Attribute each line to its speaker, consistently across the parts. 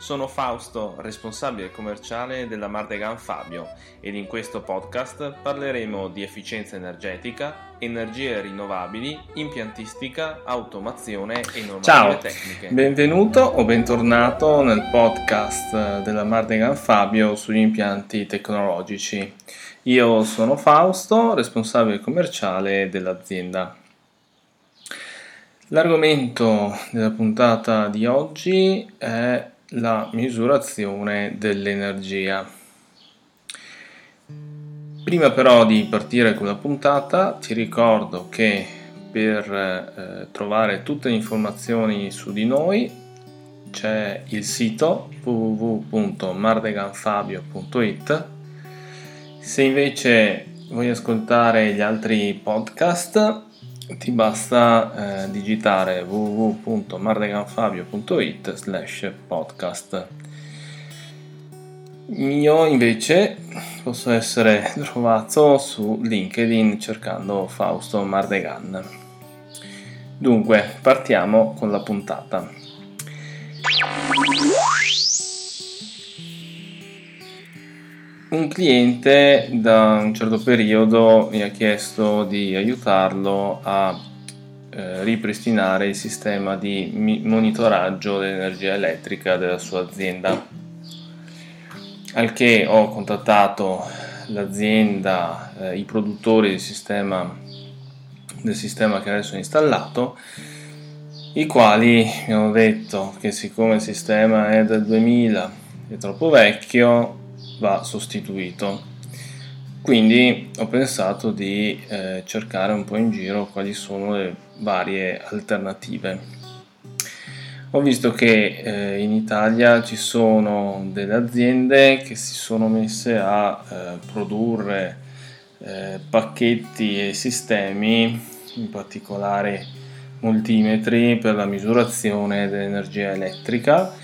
Speaker 1: Sono Fausto, responsabile commerciale della Mardegan Fabio ed in questo podcast parleremo di efficienza energetica, energie rinnovabili, impiantistica, automazione e normative
Speaker 2: Ciao,
Speaker 1: tecniche.
Speaker 2: benvenuto o bentornato nel podcast della Mardegan Fabio sugli impianti tecnologici. Io sono Fausto, responsabile commerciale dell'azienda. L'argomento della puntata di oggi è la misurazione dell'energia. Prima però di partire con la puntata ti ricordo che per eh, trovare tutte le informazioni su di noi c'è il sito www.mardeganfabio.it se invece vuoi ascoltare gli altri podcast, ti basta eh, digitare www.mardeganfabio.it slash podcast. Io invece posso essere trovato su LinkedIn cercando Fausto Mardegan. Dunque, partiamo con la puntata. Un cliente da un certo periodo mi ha chiesto di aiutarlo a eh, ripristinare il sistema di monitoraggio dell'energia elettrica della sua azienda. Al che ho contattato l'azienda, eh, i produttori del sistema, del sistema che adesso è installato, i quali mi hanno detto che siccome il sistema è del 2000 è troppo vecchio, va sostituito. Quindi ho pensato di eh, cercare un po' in giro quali sono le varie alternative. Ho visto che eh, in Italia ci sono delle aziende che si sono messe a eh, produrre eh, pacchetti e sistemi, in particolare multimetri per la misurazione dell'energia elettrica,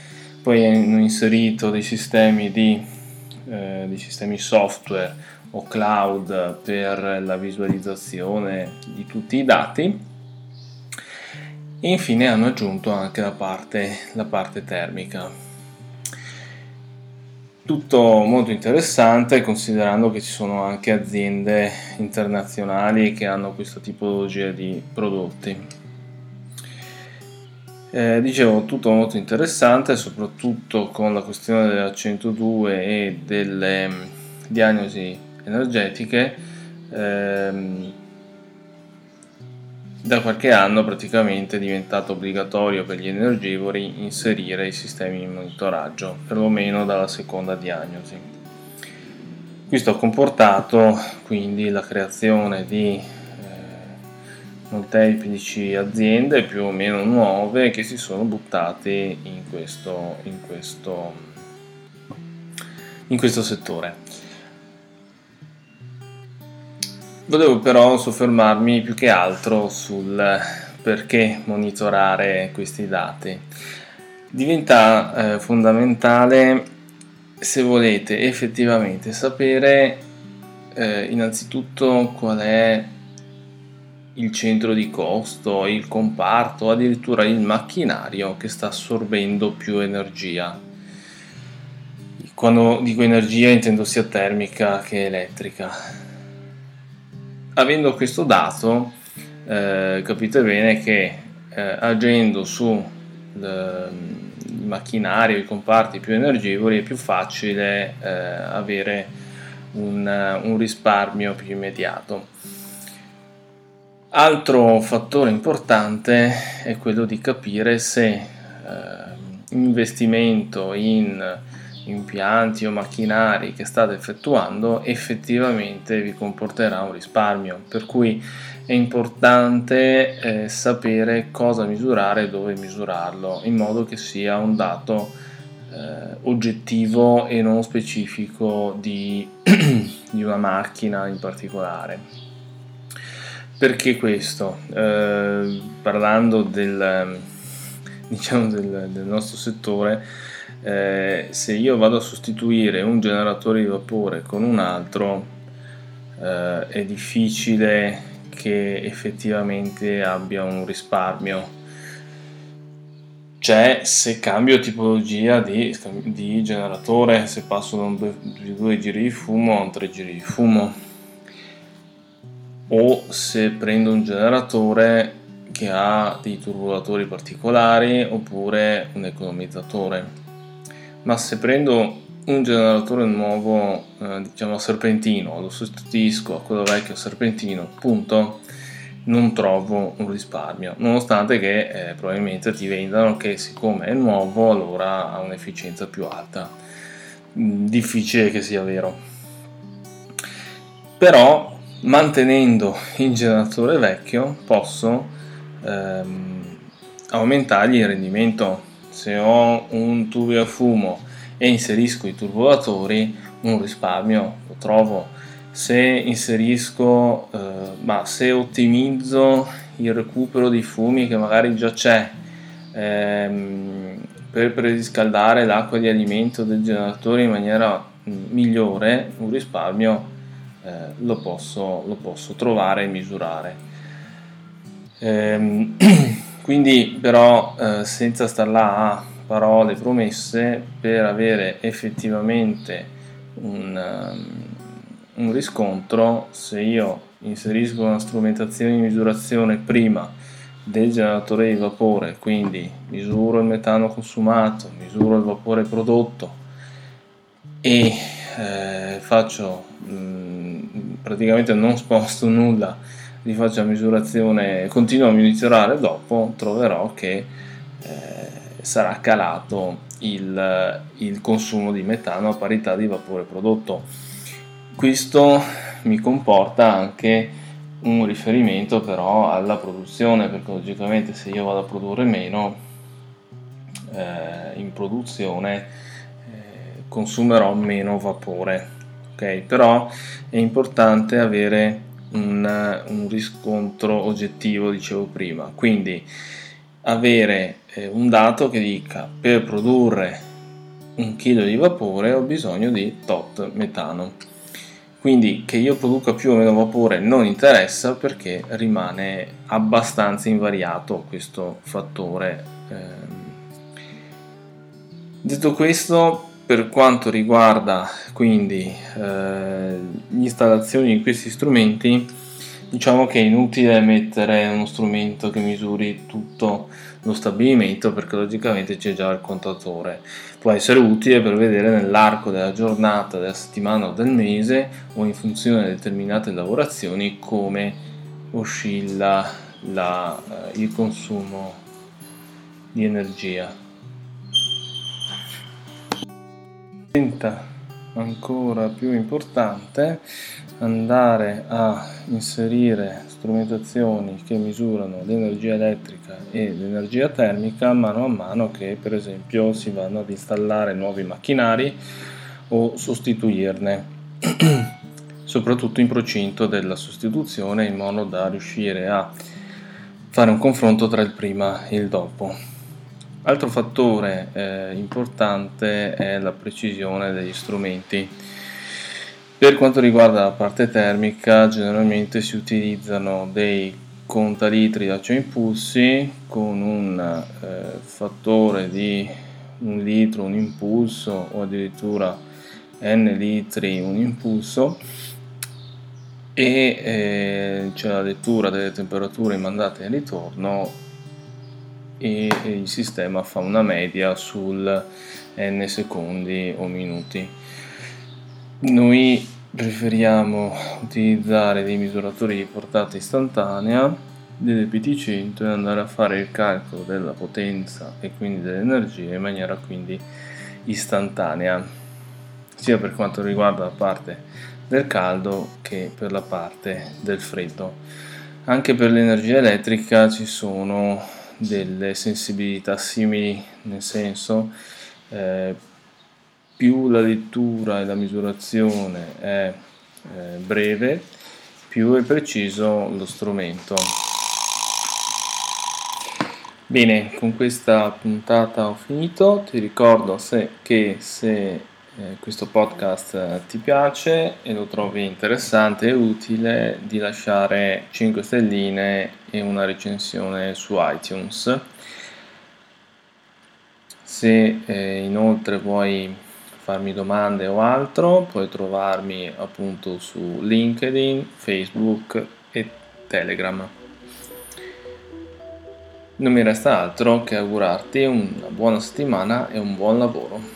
Speaker 2: poi hanno inserito dei sistemi di eh, di sistemi software o cloud per la visualizzazione di tutti i dati e infine hanno aggiunto anche la parte, la parte termica. Tutto molto interessante considerando che ci sono anche aziende internazionali che hanno questa tipologia di prodotti. Eh, dicevo, tutto molto interessante, soprattutto con la questione della 102 e delle um, diagnosi energetiche. Ehm, da qualche anno praticamente è diventato obbligatorio per gli energivori inserire i sistemi di monitoraggio, perlomeno dalla seconda diagnosi. Questo ha comportato quindi la creazione di molteplici aziende più o meno nuove che si sono buttate in questo, in questo, in questo settore. Volevo però soffermarmi più che altro sul perché monitorare questi dati. Diventa eh, fondamentale se volete effettivamente sapere eh, innanzitutto qual è il centro di costo, il comparto, addirittura il macchinario che sta assorbendo più energia. Quando dico energia intendo sia termica che elettrica. Avendo questo dato eh, capite bene che eh, agendo su il macchinario, i comparti più energivori è più facile eh, avere un, un risparmio più immediato Altro fattore importante è quello di capire se eh, investimento in impianti o macchinari che state effettuando effettivamente vi comporterà un risparmio. Per cui è importante eh, sapere cosa misurare e dove misurarlo in modo che sia un dato eh, oggettivo e non specifico di, di una macchina in particolare Perché questo? Eh, parlando del, diciamo del, del nostro settore, eh, se io vado a sostituire un generatore di vapore con un altro, eh, è difficile che effettivamente abbia un risparmio. C'è se cambio tipologia di, di generatore, se passo da un 2 giri di fumo a un 3 giri di fumo o se prendo un generatore che ha dei turbolatori particolari oppure un economizzatore. Ma se prendo un generatore nuovo eh, diciamo serpentino lo sostituisco a quello vecchio serpentino punto non trovo un risparmio nonostante che eh, probabilmente ti vendano che siccome è nuovo allora ha un'efficienza più alta. Mm, difficile che sia vero. Però mantenendo il generatore vecchio posso ehm, aumentargli il rendimento. Se ho un tubo a fumo e inserisco i turbolatori un risparmio lo trovo. Se inserisco eh, ma se ottimizzo il recupero dei fumi che magari già c'è ehm, per preriscaldare l'acqua di alimento del generatore in maniera migliore un risparmio eh, lo, posso, lo, posso, trovare e misurare. Ehm, quindi però eh, senza star là a parole promesse per avere effettivamente un, um, un riscontro se io inserisco una strumentazione di misurazione prima del generatore di vapore, quindi misuro il metano consumato, misuro il vapore prodotto e eh, faccio mh, praticamente non sposto nulla, rifaccio la misurazione, continuo a monitorare dopo, troverò che eh, sarà calato il, il consumo di metano a parità di vapore prodotto. Questo mi comporta anche un riferimento però alla produzione, perché logicamente se io vado a produrre meno eh, in produzione consumerò meno vapore. Ok, però è importante avere un, un riscontro oggettivo, dicevo prima, quindi avere eh, un dato che dica per produrre un chilo di vapore ho bisogno di tot metano. Quindi che io produca più o meno vapore non interessa perché rimane abbastanza invariato questo fattore. Ehm. Detto questo, per quanto riguarda quindi eh, l'installazione di questi strumenti, diciamo che è inutile mettere uno strumento che misuri tutto lo stabilimento perché logicamente c'è già il contatore. Può essere utile per vedere nell'arco della giornata, della settimana o del mese o in funzione di determinate lavorazioni come oscilla la, eh, il consumo di energia. Diventa ancora più importante andare a inserire strumentazioni che misurano l'energia elettrica e l'energia termica mano a mano che per esempio si vanno ad installare nuovi macchinari o sostituirne soprattutto in procinto della sostituzione in modo da riuscire a fare un confronto tra il prima e il dopo Altro fattore eh, importante è la precisione degli strumenti. Per quanto riguarda la parte termica, generalmente si utilizzano dei contalitri da 100 impulsi con un eh, fattore di un litro un impulso o addirittura n litri un impulso e eh, c'è la lettura delle temperature mandate in ritorno e il sistema fa una media sul n secondi o minuti. Noi preferiamo utilizzare dei misuratori di portata istantanea delle PT100 e andare a fare il calcolo della potenza e quindi dell'energia in maniera quindi istantanea sia per quanto riguarda la parte del caldo che per la parte del freddo anche per l'energia elettrica ci sono delle sensibilità simili, nel senso eh, più la lettura e la misurazione è eh, breve, più preciso lo strumento. Bene, con questa puntata ho finito. Ti ricordo se, che se eh, questo podcast eh, ti piace e lo trovi interessante e utile, di lasciare 5 stelline e una recensione su iTunes. Se eh, inoltre vuoi farmi domande o altro, puoi trovarmi appunto su LinkedIn, Facebook e Telegram. Non mi resta altro che augurarti una buona settimana e un buon lavoro.